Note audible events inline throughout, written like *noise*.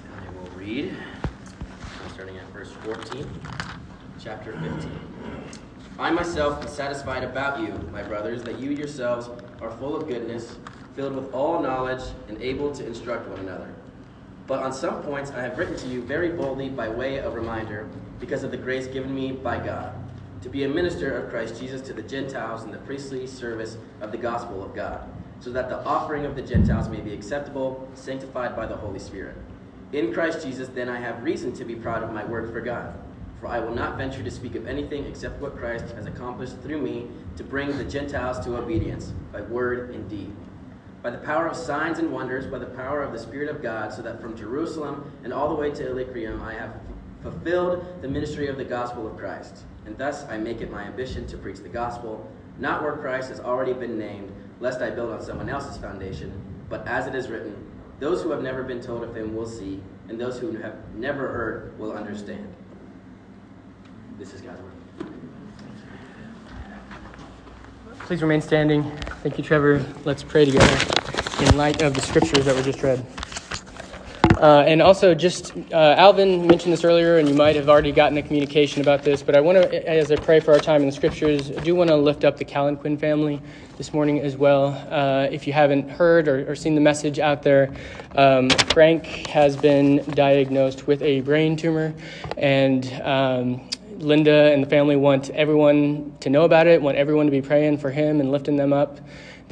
I will read, starting at verse 14, chapter 15. I myself am satisfied about you, my brothers, that you yourselves are full of goodness, filled with all knowledge, and able to instruct one another. But on some points I have written to you very boldly by way of reminder, because of the grace given me by God, to be a minister of Christ Jesus to the Gentiles in the priestly service of the gospel of God, so that the offering of the Gentiles may be acceptable, sanctified by the Holy Spirit. In Christ Jesus, then I have reason to be proud of my work for God. For I will not venture to speak of anything except what Christ has accomplished through me to bring the Gentiles to obedience, by word and deed by the power of signs and wonders, by the power of the Spirit of God, so that from Jerusalem and all the way to Illyricum I have fulfilled the ministry of the gospel of Christ. And thus I make it my ambition to preach the gospel, not where Christ has already been named, lest I build on someone else's foundation, but as it is written, those who have never been told of him will see, and those who have never heard will understand. This is God's word. Please remain standing. Thank you, Trevor. Let's pray together in light of the scriptures that were just read. Uh, and also, just uh, Alvin mentioned this earlier, and you might have already gotten a communication about this, but I want to, as I pray for our time in the scriptures, I do want to lift up the Callan family this morning as well. Uh, if you haven't heard or, or, seen the message out there, um, Frank has been diagnosed with a brain tumor, and um, Linda and the family want everyone to know about it, want everyone to be praying for him and lifting them up.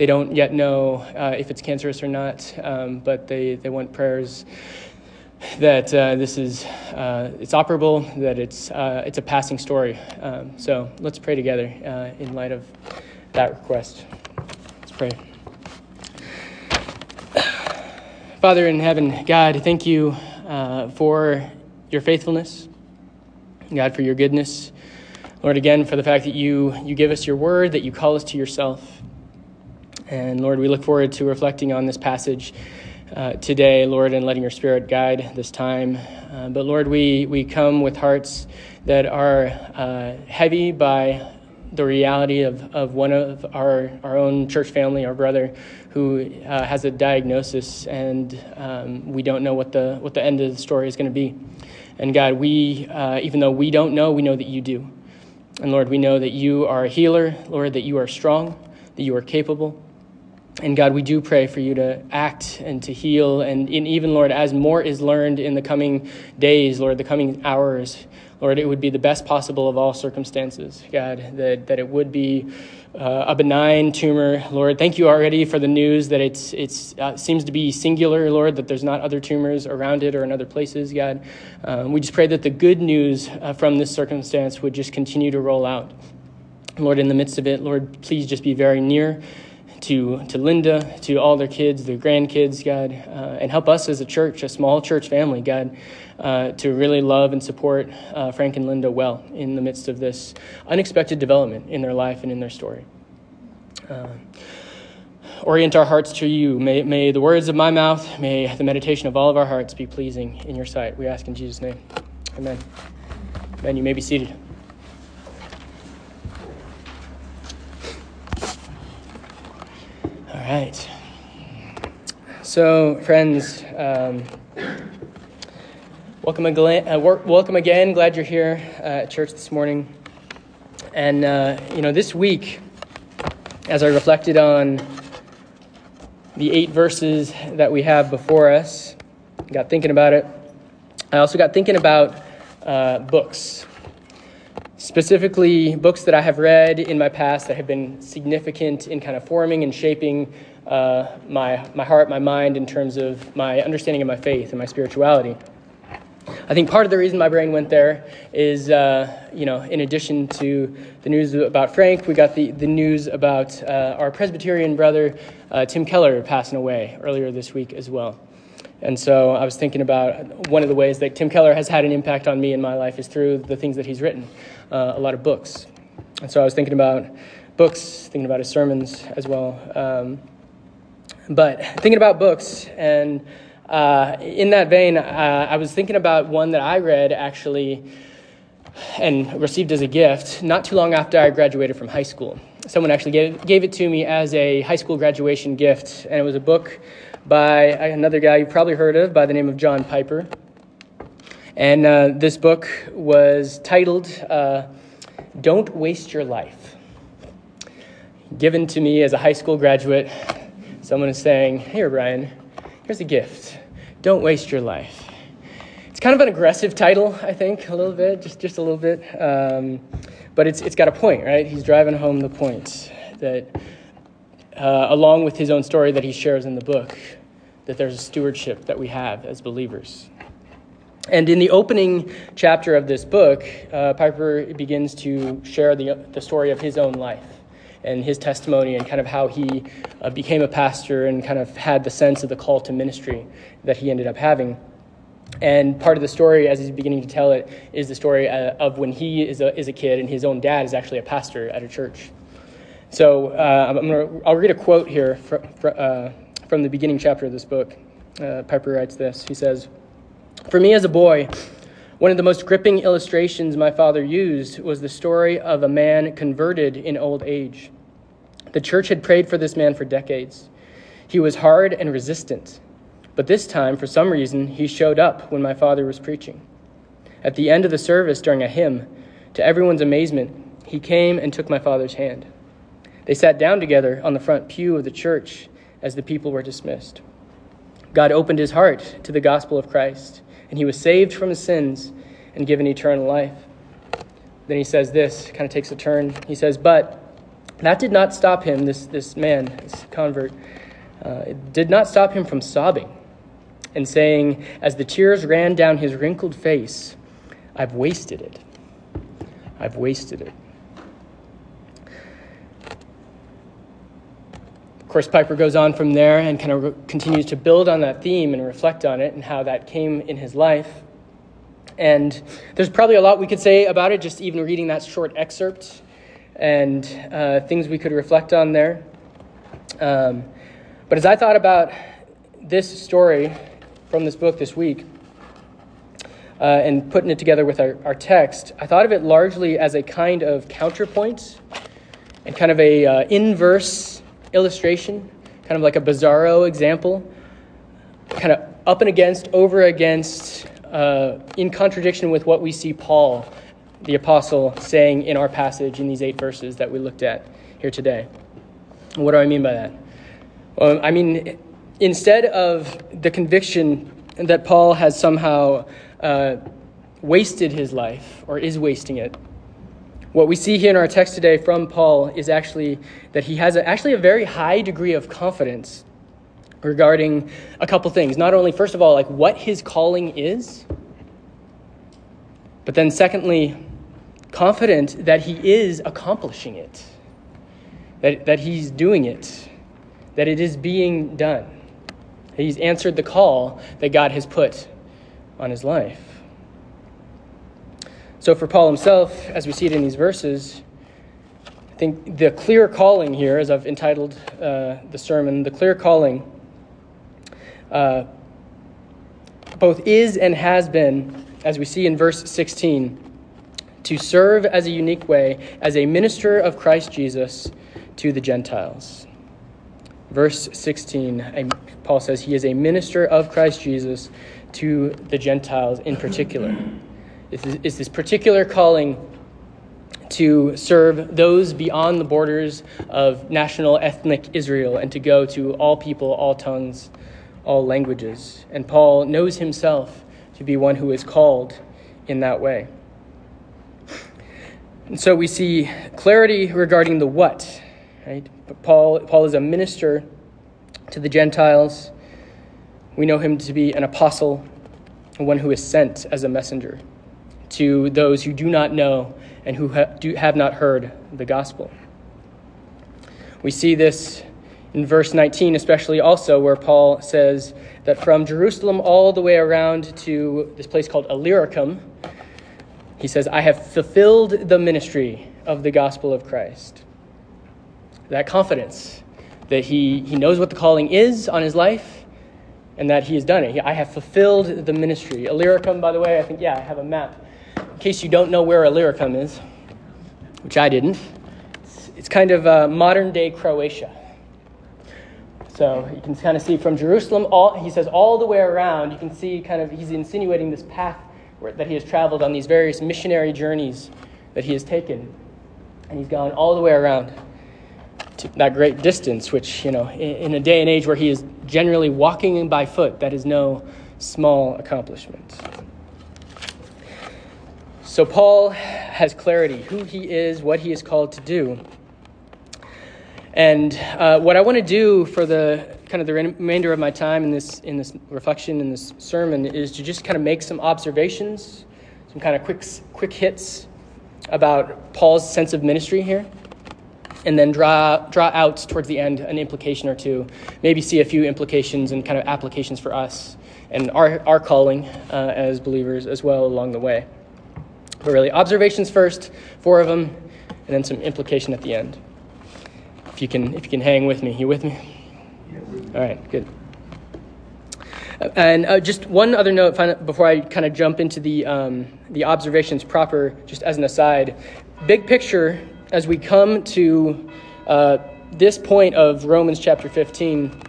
They don't yet know uh, if it's cancerous or not, um, but they, they want prayers that uh, this is uh, it's operable, that it's uh, it's a passing story. Um, so let's pray together uh, in light of that request. Let's pray. Father in heaven, God, thank you uh, for your faithfulness. God, for your goodness. Lord, again, for the fact that you, you give us your word, that you call us to yourself. And Lord, we look forward to reflecting on this passage uh, today, Lord, and letting your spirit guide this time. Uh, but Lord, we, we come with hearts that are uh, heavy by the reality of, of one of our, our own church family, our brother, who uh, has a diagnosis, and um, we don't know what the, what the end of the story is going to be. And God, we, uh, even though we don't know, we know that you do. And Lord, we know that you are a healer, Lord, that you are strong, that you are capable. And God, we do pray for you to act and to heal. And even, Lord, as more is learned in the coming days, Lord, the coming hours, Lord, it would be the best possible of all circumstances, God, that, that it would be uh, a benign tumor. Lord, thank you already for the news that it's, it's uh, seems to be singular, Lord, that there's not other tumors around it or in other places, God. Um, we just pray that the good news uh, from this circumstance would just continue to roll out. Lord, in the midst of it, Lord, please just be very near to, to Linda, to all their kids, their grandkids, God, uh, and help us as a church, a small church family, God, uh, to really love and support uh, Frank and Linda well in the midst of this unexpected development in their life and in their story. Uh, orient our hearts to you. May, may the words of my mouth, may the meditation of all of our hearts be pleasing in your sight. We ask in Jesus' name. Amen. Amen. You may be seated. All right. So, friends, um, welcome, again, uh, welcome again. Glad you're here uh, at church this morning. And, uh, you know, this week, as I reflected on the eight verses that we have before us, got thinking about it. I also got thinking about uh, books specifically books that I have read in my past that have been significant in kind of forming and shaping uh, my, my heart, my mind, in terms of my understanding of my faith and my spirituality. I think part of the reason my brain went there is, uh, you know, in addition to the news about Frank, we got the, the news about uh, our Presbyterian brother, uh, Tim Keller, passing away earlier this week as well. And so I was thinking about one of the ways that Tim Keller has had an impact on me in my life is through the things that he's written uh, a lot of books. And so I was thinking about books, thinking about his sermons as well. Um, but thinking about books, and uh, in that vein, uh, I was thinking about one that I read actually and received as a gift not too long after I graduated from high school. Someone actually gave, gave it to me as a high school graduation gift, and it was a book by another guy you probably heard of by the name of John Piper. And uh, this book was titled uh, Don't Waste Your Life. Given to me as a high school graduate, someone is saying, Here, Bryan, here's a gift. Don't waste your life. It's kind of an aggressive title, I think, a little bit, just, just a little bit. Um, but it's, it's got a point, right? He's driving home the point that, uh, along with his own story that he shares in the book, that there's a stewardship that we have as believers. And in the opening chapter of this book, uh, Piper begins to share the, the story of his own life and his testimony and kind of how he uh, became a pastor and kind of had the sense of the call to ministry that he ended up having. And part of the story, as he's beginning to tell it, is the story uh, of when he is a, is a kid and his own dad is actually a pastor at a church. So uh, I'm gonna, I'll read a quote here from, uh, from the beginning chapter of this book. Uh, Piper writes this He says, For me as a boy, one of the most gripping illustrations my father used was the story of a man converted in old age. The church had prayed for this man for decades. He was hard and resistant. But this time, for some reason, he showed up when my father was preaching. At the end of the service during a hymn, to everyone's amazement, he came and took my father's hand. They sat down together on the front pew of the church as the people were dismissed. God opened his heart to the gospel of Christ, and he was saved from his sins and given eternal life. Then he says this, kind of takes a turn. He says, But that did not stop him, this, this man, this convert, uh, it did not stop him from sobbing and saying, as the tears ran down his wrinkled face, I've wasted it. I've wasted it. Of course, Piper goes on from there and kind of re- continues to build on that theme and reflect on it and how that came in his life. And there's probably a lot we could say about it, just even reading that short excerpt and uh, things we could reflect on there. Um, but as I thought about this story from this book this week uh, and putting it together with our, our text, I thought of it largely as a kind of counterpoint and kind of a uh, inverse illustration, kind of like a bizarro example, kind of up and against, over against, uh, in contradiction with what we see Paul, the apostle, saying in our passage in these eight verses that we looked at here today. What do I mean by that? Well, I mean, instead of the conviction that Paul has somehow uh, wasted his life or is wasting it, what we see here in our text today from Paul is actually that he has a, actually a very high degree of confidence regarding a couple things. Not only, first of all, like what his calling is, but then secondly, confident that he is accomplishing it, that, that he's doing it, that it is being done. He's answered the call that God has put on his life. So, for Paul himself, as we see it in these verses, I think the clear calling here, as I've entitled uh, the sermon, the clear calling uh, both is and has been, as we see in verse 16, to serve as a unique way as a minister of Christ Jesus to the Gentiles. Verse 16, Paul says he is a minister of Christ Jesus to the Gentiles in particular. It's this particular calling to serve those beyond the borders of national ethnic Israel and to go to all people, all tongues, all languages. And Paul knows himself to be one who is called in that way. And so we see clarity regarding the what, right? But Paul, Paul is a minister to the Gentiles. We know him to be an apostle, one who is sent as a messenger to those who do not know and who ha- do, have not heard the gospel. We see this in verse 19, especially also, where Paul says that from Jerusalem all the way around to this place called Illyricum, he says, I have fulfilled the ministry of the gospel of Christ. That confidence that he, he knows what the calling is on his life and that he has done it. I have fulfilled the ministry. Illyricum, by the way, I think, yeah, I have a map case you don't know where Illyricum is, which I didn't, it's, it's kind of uh, modern day Croatia. So you can kind of see from Jerusalem, all, he says all the way around, you can see kind of, he's insinuating this path where, that he has traveled on these various missionary journeys that he has taken. And he's gone all the way around to that great distance, which, you know, in, in a day and age where he is generally walking by foot, that is no small accomplishment. So Paul has clarity who he is, what he is called to do. And uh, what I want to do for the kind of the remainder of my time in this in this reflection in this sermon is to just kind of make some observations, some kind of quick quick hits about Paul's sense of ministry here, and then draw draw out towards the end an implication or two, maybe see a few implications and kind of applications for us and our our calling uh, as believers as well along the way. But really, observations first, four of them, and then some implication at the end if you can if you can hang with me. You with me? All right, good. And uh, just one other note before I kind of jump into the um, the observations proper, just as an aside. Big picture, as we come to uh, this point of Romans chapter 15,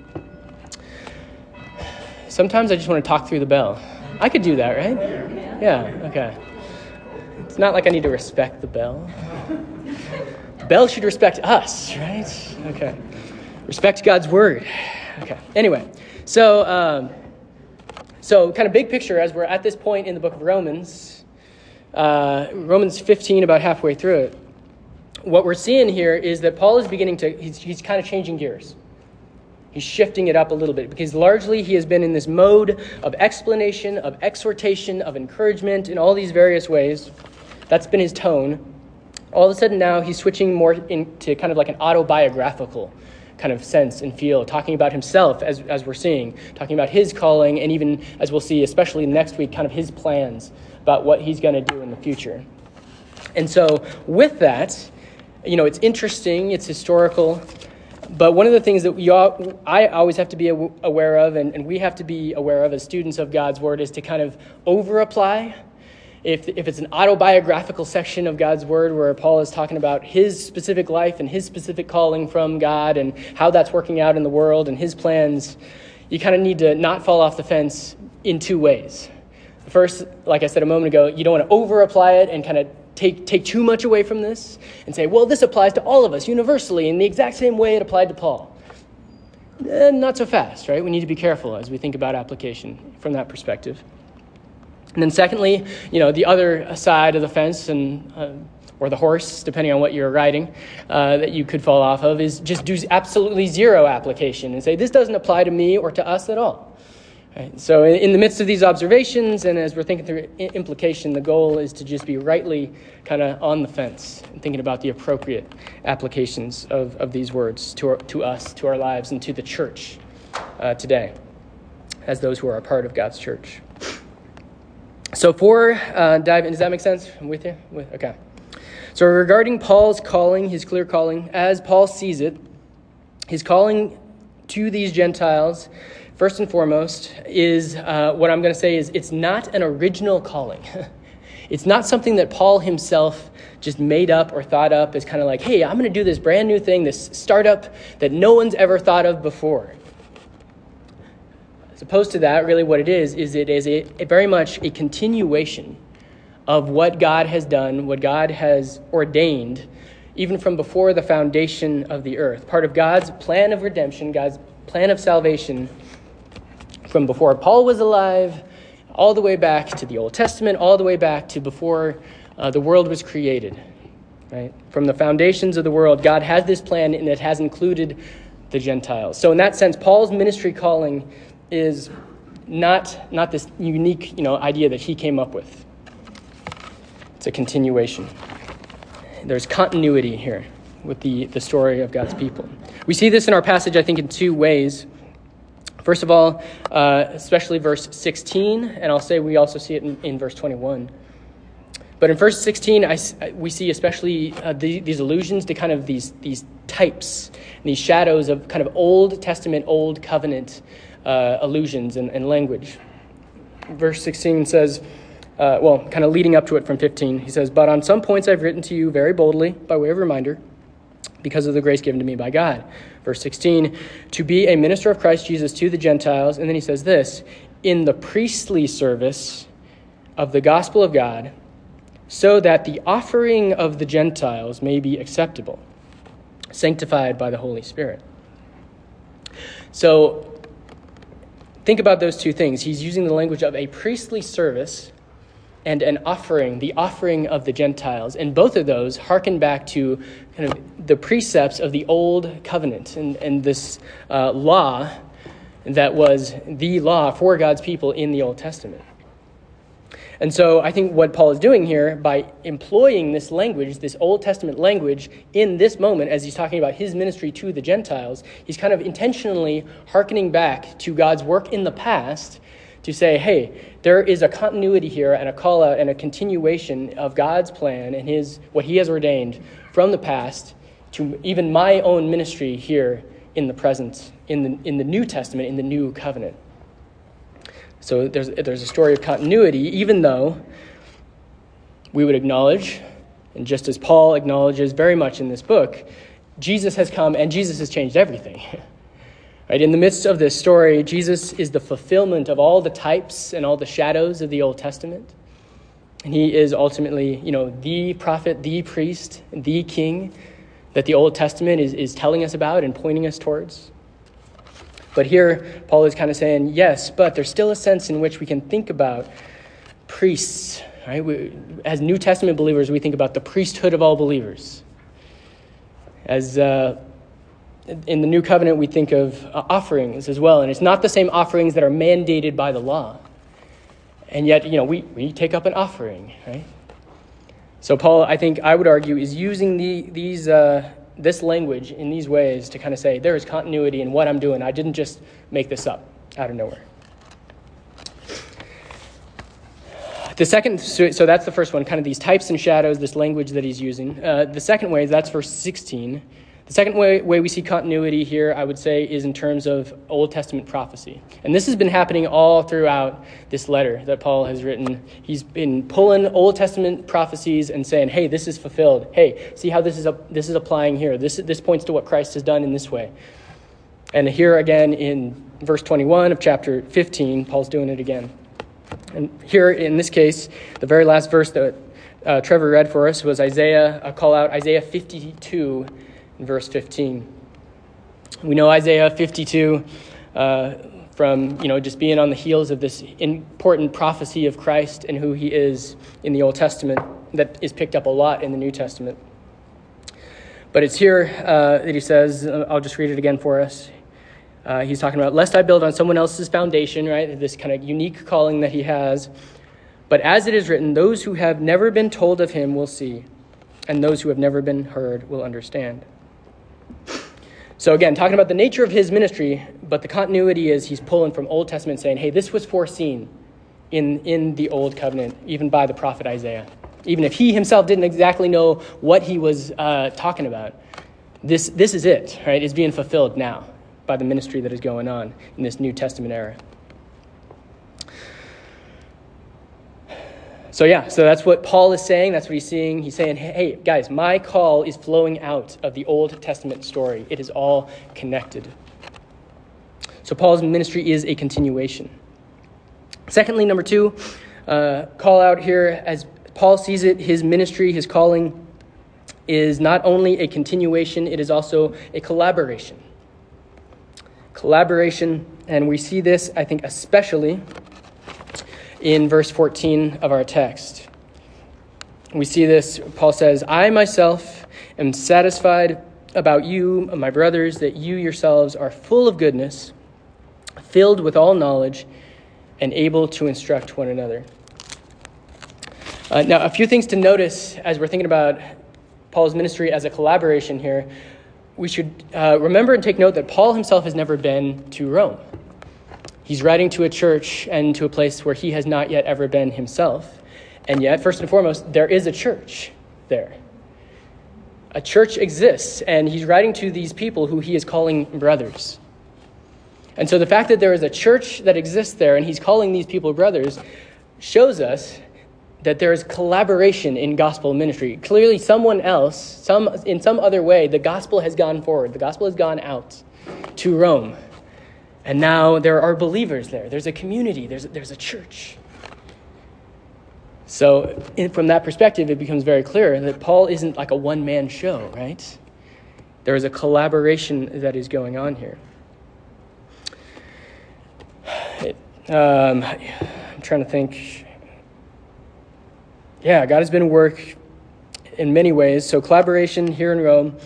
sometimes I just want to talk through the bell. I could do that, right? Yeah, okay. It's not like I need to respect the bell The bell should respect us, right? Okay. Respect God's word. Okay. Anyway, so um, so kind of big picture as we're at this point in the book of Romans, uh, Romans 15, about halfway through it. What we're seeing here is that Paul is beginning to he's, he's kind of changing gears. He's shifting it up a little bit because largely he has been in this mode of explanation, of exhortation, of encouragement in all these various ways. That's been his tone all of a sudden now he's switching more into kind of like an autobiographical kind of sense and feel, talking about himself as, as we're seeing, talking about his calling, and even as we'll see, especially next week, kind of his plans about what he's going to do in the future. And so, with that, you know, it's interesting, it's historical, but one of the things that all, I always have to be aware of, and, and we have to be aware of as students of God's Word, is to kind of over apply if, if it's an autobiographical section of God's Word where Paul is talking about his specific life and his specific calling from God and how that's working out in the world and his plans, you kind of need to not fall off the fence in two ways. First, like I said a moment ago, you don't want to over apply it and kind of take, take too much away from this and say, well, this applies to all of us universally in the exact same way it applied to Paul. Eh, not so fast, right? We need to be careful as we think about application from that perspective. And then, secondly, you know, the other side of the fence and uh, or the horse, depending on what you're riding, uh, that you could fall off of, is just do absolutely zero application and say this doesn't apply to me or to us at all. So, in, in, the midst of these observations, and as we're thinking through implication, the goal is to just be rightly kind of on the fence and thinking about the appropriate applications of, of these words to, our, to us, to our lives, and to the church uh, today, as those who are a part of God's church. So, for uh, dive in, does that make sense? I'm with you? With, okay. So, regarding Paul's calling, his clear calling, as Paul sees it, his calling to these Gentiles, first and foremost, is uh, what I'm going to say is it's not an original calling. *laughs* it's not something that Paul himself just made up or thought up as kind of like, hey, I'm going to do this brand new thing, this startup that no one's ever thought of before. As opposed to that, really what it is, is it is a, a very much a continuation of what God has done, what God has ordained, even from before the foundation of the earth. Part of God's plan of redemption, God's plan of salvation, from before Paul was alive, all the way back to the Old Testament, all the way back to before uh, the world was created. Right? From the foundations of the world, God has this plan, and it has included the Gentiles. So, in that sense, Paul's ministry calling is not, not this unique you know, idea that he came up with. It's a continuation. There's continuity here with the, the story of God's people. We see this in our passage, I think, in two ways. First of all, uh, especially verse 16, and I'll say we also see it in, in verse 21. But in verse 16, I, we see especially uh, the, these allusions to kind of these, these types, these shadows of kind of Old Testament, Old Covenant uh, allusions and, and, language. Verse 16 says, uh, well, kind of leading up to it from 15, he says, But on some points I've written to you very boldly, by way of reminder, because of the grace given to me by God. Verse 16, to be a minister of Christ Jesus to the Gentiles. And then he says this in the priestly service of the gospel of God, so that the offering of the Gentiles may be acceptable, sanctified by the Holy Spirit. So think about those two things. He's using the language of a priestly service and an offering, the offering of the Gentiles. And both of those harken back to kind of the precepts of the old covenant and, and this uh, law that was the law for God's people in the Old Testament. And so I think what Paul is doing here by employing this language, this Old Testament language, in this moment, as he's talking about his ministry to the Gentiles, he's kind of intentionally hearkening back to God's work in the past to say, hey, there is a continuity here and a call out and a continuation of God's plan and his what he has ordained from the past to even my own ministry here in the present, in the, in the New Testament, in the New Covenant. So there's, there's a story of continuity, even though we would acknowledge, and just as Paul acknowledges very much in this book, Jesus has come and Jesus has changed everything. *laughs* Right? In the midst of this story, Jesus is the fulfillment of all the types and all the shadows of the Old Testament. And he is ultimately, you know, the prophet, the priest, the king that the Old Testament is, is telling us about and pointing us towards. But here, Paul is kind of saying, yes, but there's still a sense in which we can think about priests. Right? We, as New Testament believers, we think about the priesthood of all believers. As uh, in the new covenant, we think of uh, offerings as well, and it's not the same offerings that are mandated by the law. And yet, you know, we, we take up an offering, right? So, Paul, I think I would argue, is using the, these, uh, this language in these ways to kind of say there is continuity in what I'm doing. I didn't just make this up out of nowhere. The second, so, that's the first one, kind of these types and shadows, this language that he's using. Uh, the second way, that's verse 16 the second way, way we see continuity here, I would say, is in terms of Old Testament prophecy. And this has been happening all throughout this letter that Paul has written. He's been pulling Old Testament prophecies and saying, hey, this is fulfilled. Hey, see how this is, this is applying here. This, this points to what Christ has done in this way. And here again in verse 21 of chapter 15, Paul's doing it again. And here in this case, the very last verse that uh, Trevor read for us was Isaiah, a call out Isaiah 52 in verse 15. We know Isaiah 52 uh, from you know just being on the heels of this important prophecy of Christ and who He is in the Old Testament that is picked up a lot in the New Testament. But it's here uh, that He says, uh, I'll just read it again for us. Uh, he's talking about, lest I build on someone else's foundation, right? This kind of unique calling that he has. But as it is written, those who have never been told of him will see, and those who have never been heard will understand. So, again, talking about the nature of his ministry, but the continuity is he's pulling from Old Testament saying, hey, this was foreseen in, in the Old Covenant, even by the prophet Isaiah. Even if he himself didn't exactly know what he was uh, talking about, this, this is it, right? It's being fulfilled now by the ministry that is going on in this New Testament era. So, yeah, so that's what Paul is saying. That's what he's saying. He's saying, hey, guys, my call is flowing out of the Old Testament story, it is all connected. So, Paul's ministry is a continuation. Secondly, number two, uh, call out here as Paul sees it, his ministry, his calling is not only a continuation, it is also a collaboration. Collaboration, and we see this, I think, especially in verse 14 of our text. We see this, Paul says, I myself am satisfied about you, my brothers, that you yourselves are full of goodness, filled with all knowledge, and able to instruct one another. Uh, now, a few things to notice as we're thinking about Paul's ministry as a collaboration here. We should uh, remember and take note that Paul himself has never been to Rome. He's writing to a church and to a place where he has not yet ever been himself. And yet, first and foremost, there is a church there. A church exists, and he's writing to these people who he is calling brothers. And so the fact that there is a church that exists there and he's calling these people brothers shows us that there is collaboration in gospel ministry. Clearly, someone else, some, in some other way, the gospel has gone forward, the gospel has gone out to Rome. And now there are believers there. There's a community, there's, there's a church. So, in, from that perspective, it becomes very clear that Paul isn't like a one man show, right? There is a collaboration that is going on here. It, um, I'm trying to think. Yeah, God has been at work in many ways. So, collaboration here in Rome.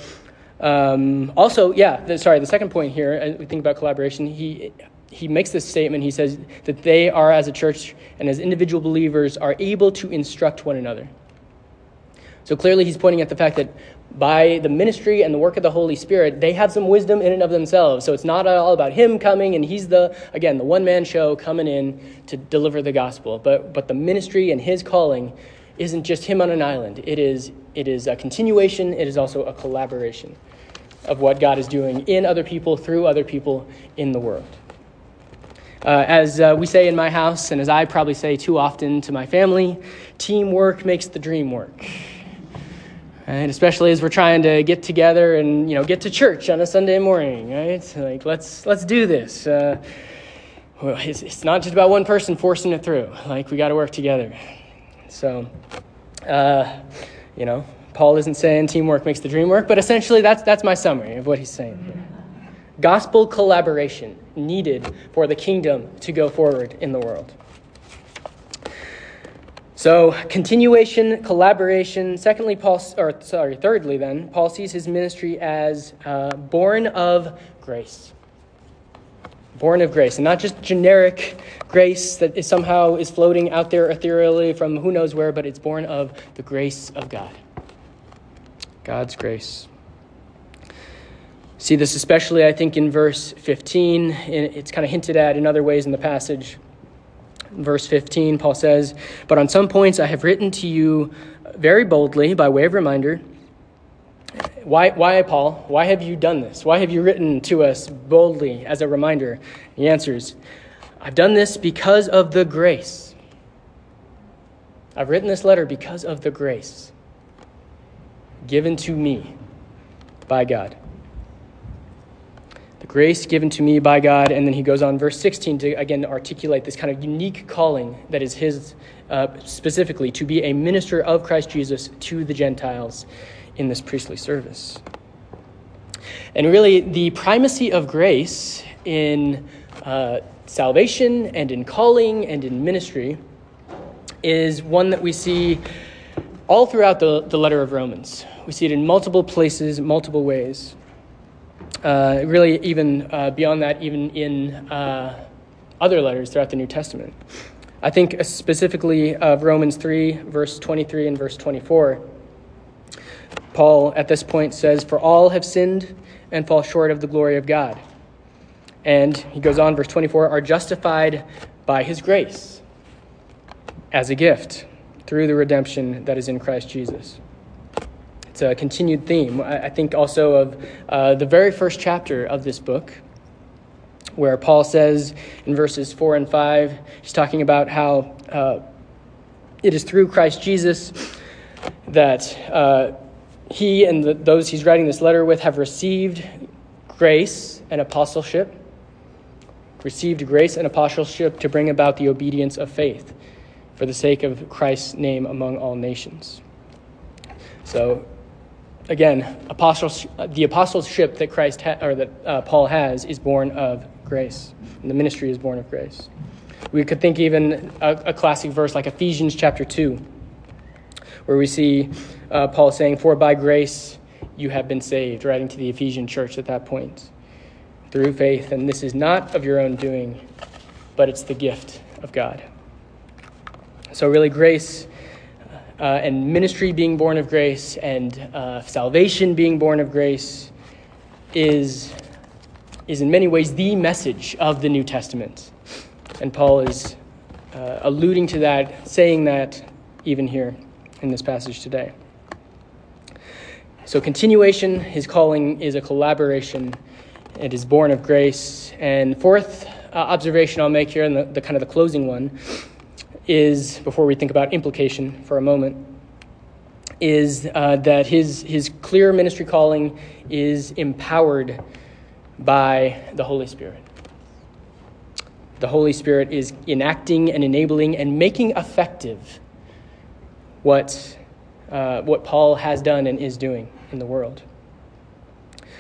Um, also, yeah, the, sorry, the second point here, as we think about collaboration, he, he makes this statement. He says that they are, as a church and as individual believers, are able to instruct one another. So clearly, he's pointing at the fact that by the ministry and the work of the Holy Spirit, they have some wisdom in and of themselves. So it's not all about him coming and he's the, again, the one man show coming in to deliver the gospel. But, but the ministry and his calling isn't just him on an island, it is, it is a continuation, it is also a collaboration of what God is doing in other people, through other people in the world. Uh, as uh, we say in my house, and as I probably say too often to my family, teamwork makes the dream work. And especially as we're trying to get together and you know get to church on a Sunday morning, right? Like let's let's do this. Uh, well, it's, it's not just about one person forcing it through. Like we got to work together. So, uh, you know, Paul isn't saying teamwork makes the dream work, but essentially that's that's my summary of what he's saying. Here. Gospel collaboration needed for the kingdom to go forward in the world. So, continuation, collaboration. Secondly, Paul, or sorry, thirdly, then, Paul sees his ministry as uh, born of grace. Born of grace, and not just generic grace that is somehow is floating out there ethereally from who knows where, but it's born of the grace of God. God's grace. See this especially, I think, in verse 15. It's kind of hinted at in other ways in the passage verse 15, Paul says, But on some points I have written to you very boldly by way of reminder. Why, why, Paul? Why have you done this? Why have you written to us boldly as a reminder? He answers, I've done this because of the grace. I've written this letter because of the grace given to me by God the grace given to me by God. And then he goes on, verse 16, to again articulate this kind of unique calling that is his uh, specifically to be a minister of Christ Jesus to the Gentiles in this priestly service. And really, the primacy of grace in uh, salvation and in calling and in ministry is one that we see all throughout the, the letter of Romans. We see it in multiple places, multiple ways uh, really even uh, beyond that, even in uh, other letters throughout the New Testament. I think specifically of Romans 3, verse 23 and verse 24. Paul at this point says, For all have sinned and fall short of the glory of God. And he goes on, verse 24, are justified by his grace as a gift through the redemption that is in Christ Jesus. It's a continued theme. I think also of uh, the very first chapter of this book, where Paul says in verses 4 and 5, he's talking about how uh, it is through Christ Jesus that uh, he and the, those he's writing this letter with have received grace and apostleship, received grace and apostleship to bring about the obedience of faith for the sake of Christ's name among all nations. So again, apostles, the apostleship that Christ ha- or that uh, Paul has is born of grace, and the ministry is born of grace. We could think even a, a classic verse like Ephesians chapter two, where we see uh, Paul saying, "For by grace you have been saved," writing to the Ephesian church at that point, through faith, and this is not of your own doing, but it's the gift of God. So really, grace uh, and ministry being born of grace and uh, salvation being born of grace is, is in many ways the message of the New Testament. And Paul is uh, alluding to that, saying that even here in this passage today. So, continuation, his calling is a collaboration. It is born of grace. And fourth uh, observation I'll make here, and the, the kind of the closing one, is, before we think about implication for a moment, is uh, that his, his clear ministry calling is empowered by the Holy Spirit. The Holy Spirit is enacting and enabling and making effective what, uh, what Paul has done and is doing in the world.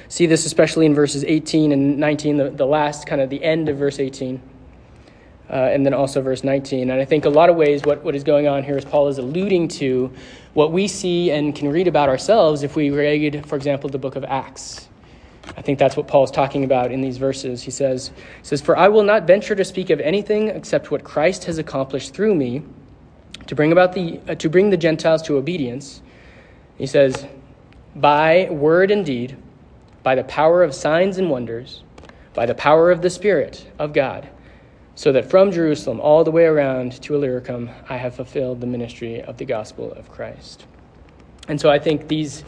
See this especially in verses 18 and 19, the, the last kind of the end of verse 18. Uh, and then also verse 19. And I think a lot of ways what, what is going on here is Paul is alluding to what we see and can read about ourselves if we read, for example, the book of Acts. I think that's what Paul is talking about in these verses. He says, he says, For I will not venture to speak of anything except what Christ has accomplished through me to bring about the uh, to bring the Gentiles to obedience. He says, by word and deed, by the power of signs and wonders, by the power of the Spirit of God so that from Jerusalem all the way around to Illyricum, I have fulfilled the ministry of the gospel of Christ. And so I think these,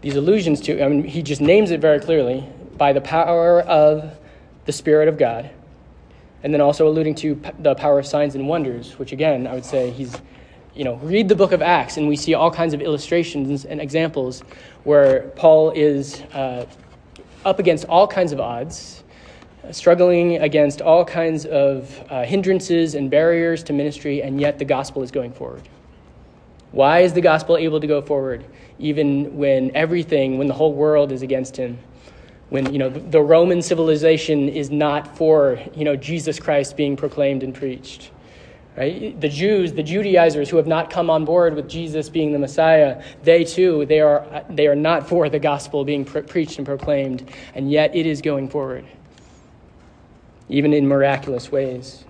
these allusions to, I mean, he just names it very clearly by the power of the Spirit of God, and then also alluding to the power of signs and wonders, which again, I would say he's, you know, read the book of Acts, and we see all kinds of illustrations and examples where Paul is uh, up against all kinds of odds struggling against all kinds of uh, hindrances and barriers to ministry, and yet the gospel is going forward. Why is the gospel able to go forward even when everything, when the whole world is against him? When you know the Roman civilization is not for you know Jesus Christ being proclaimed and preached, right? The Jews, the Judaizers who have not come on board with Jesus being the Messiah, they too they are they are not for the gospel being pre- preached and proclaimed, and yet it is going forward even in miraculous ways.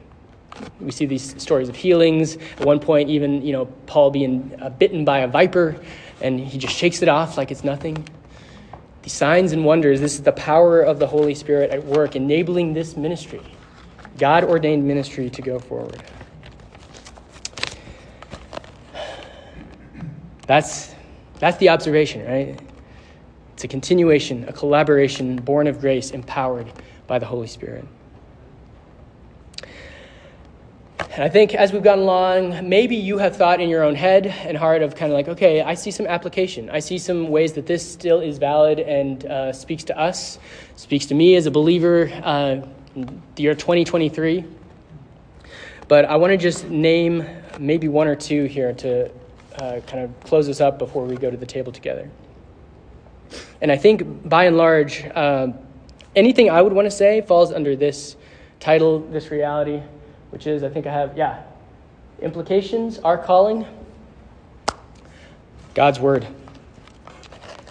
We see these stories of healings. At one point, even you know Paul being uh, bitten by a viper, and he just shakes it off like it's nothing. These signs and wonders. This is the power of the Holy Spirit at work, enabling this ministry, God ordained ministry, to go forward. That's that's the observation, right? It's a continuation, a collaboration born of grace, empowered by the Holy Spirit. And I think as we've gone along, maybe you have thought in your own head and heart of kind of like, okay, I see some application. I see some ways that this still is valid and uh, speaks to us, speaks to me as a believer, uh, the year 2023. But I want to just name maybe one or two here to uh, kind of close us up before we go to the table together. And I think by and large, uh, anything I would want to say falls under this title, this reality which is, I think I have, yeah, implications, our calling, God's Word.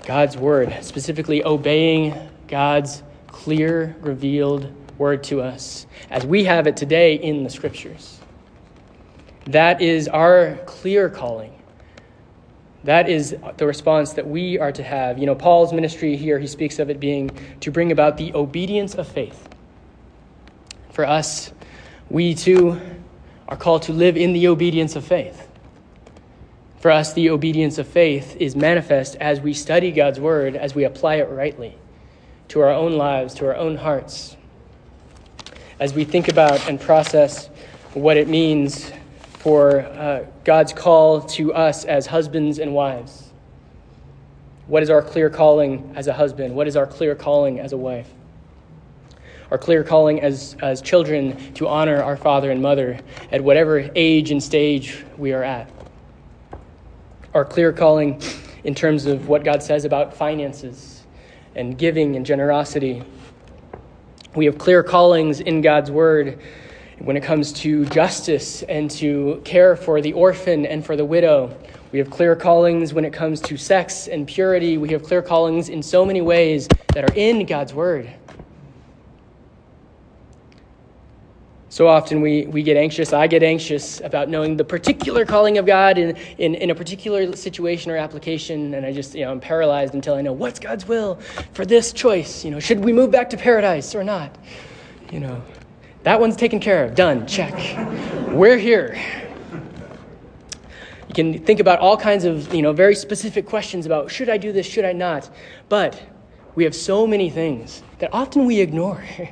God's Word, specifically obeying God's clear, revealed Word to us as we have it today in the Scriptures. That is our clear calling. That is the response that we are to have. You know, Paul's ministry here, he speaks of it being to bring about the obedience of faith. For us, we too are called to live in the obedience of faith. For us, the obedience of faith is manifest as we study God's word, as we apply it rightly to our own lives, to our own hearts, as we think about and process what it means for uh, God's call to us as husbands and wives. What is our clear calling as a husband? What is our clear calling as a wife? our clear calling as, as children to honor our father and mother at whatever age and stage we are at. Our clear calling in terms of what God says about finances and giving and generosity. We have clear callings in God's word when it comes to justice and to care for the orphan and for the widow. We have clear callings when it comes to sex and purity. We have clear callings in so many ways that are in God's word. So often we, we get anxious, I get anxious about knowing the particular calling of God in, in, in a particular situation or application, and I just, you know, I'm paralyzed until I know what's God's will for this choice. You know, should we move back to paradise or not? You know, that one's taken care of, done, check. We're here. You can think about all kinds of, you know, very specific questions about should I do this, should I not? But we have so many things that often we ignore. *laughs*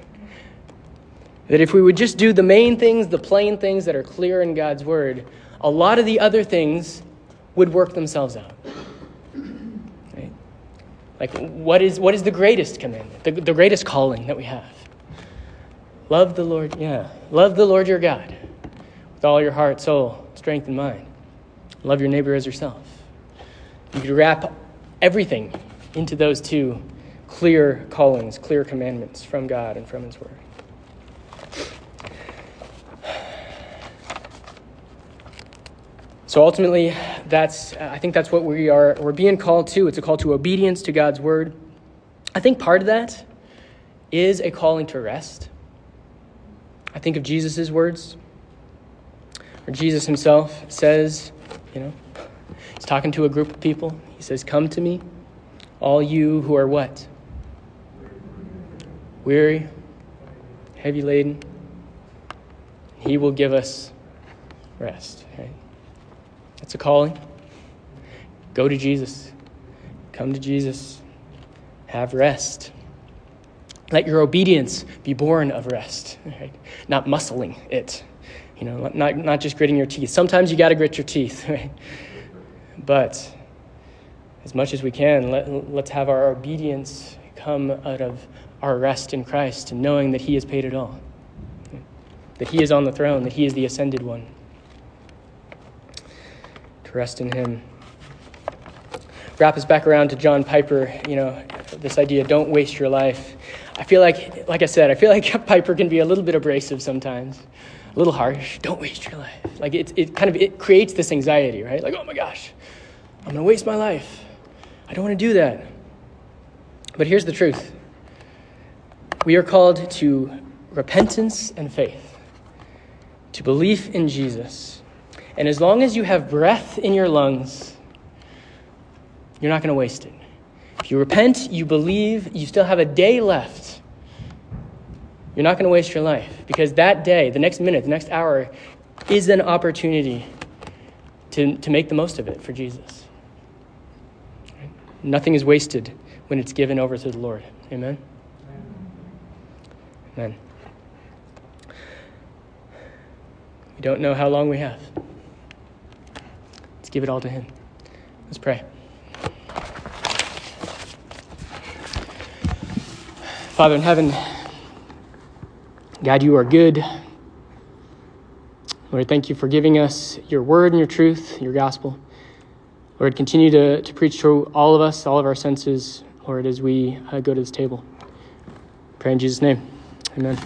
That if we would just do the main things, the plain things that are clear in God's word, a lot of the other things would work themselves out. Right? Like, what is, what is the greatest commandment, the, the greatest calling that we have? Love the Lord, yeah. Love the Lord your God with all your heart, soul, strength, and mind. Love your neighbor as yourself. You could wrap everything into those two clear callings, clear commandments from God and from His Word. So ultimately, that's I think that's what we are we're being called to. It's a call to obedience to God's word. I think part of that is a calling to rest. I think of Jesus' words, where Jesus himself says, you know, he's talking to a group of people. He says, Come to me, all you who are what? Weary, heavy laden. He will give us rest. Right? That's a calling. Go to Jesus. Come to Jesus. Have rest. Let your obedience be born of rest, *laughs* right? not muscling it. You know, not, not just gritting your teeth. Sometimes you got to grit your teeth, *laughs* right? But as much as we can, let, let's have our obedience come out of our rest in Christ and knowing that He has paid it all, that He is on the throne, that He is the ascended one. To rest in Him. Wrap us back around to John Piper, you know, this idea don't waste your life. I feel like, like I said, I feel *laughs* like Piper can be a little bit abrasive sometimes, a little harsh. Don't waste your life. Like it, it kind of it creates this anxiety, right? Like, oh my gosh, I'm going to waste my life. I don't want to do that. But here's the truth we are called to repentance and faith, to belief in Jesus. And as long as you have breath in your lungs, you're not going to waste it. If you repent, you believe, you still have a day left. You're not going to waste your life because that day, the next minute, the next hour is an opportunity to, to make the most of it for Jesus. Nothing is wasted when it's given over to the Lord. Amen? Amen. We don't know how long we have. Let's give it all to Him. Let's pray. Father in heaven, God, you are good. Lord, thank you for giving us your word and your truth, your gospel. Lord, continue to, to preach to all of us, all of our senses, Lord, as we uh, go to this table. Pray in Jesus' name. Amen.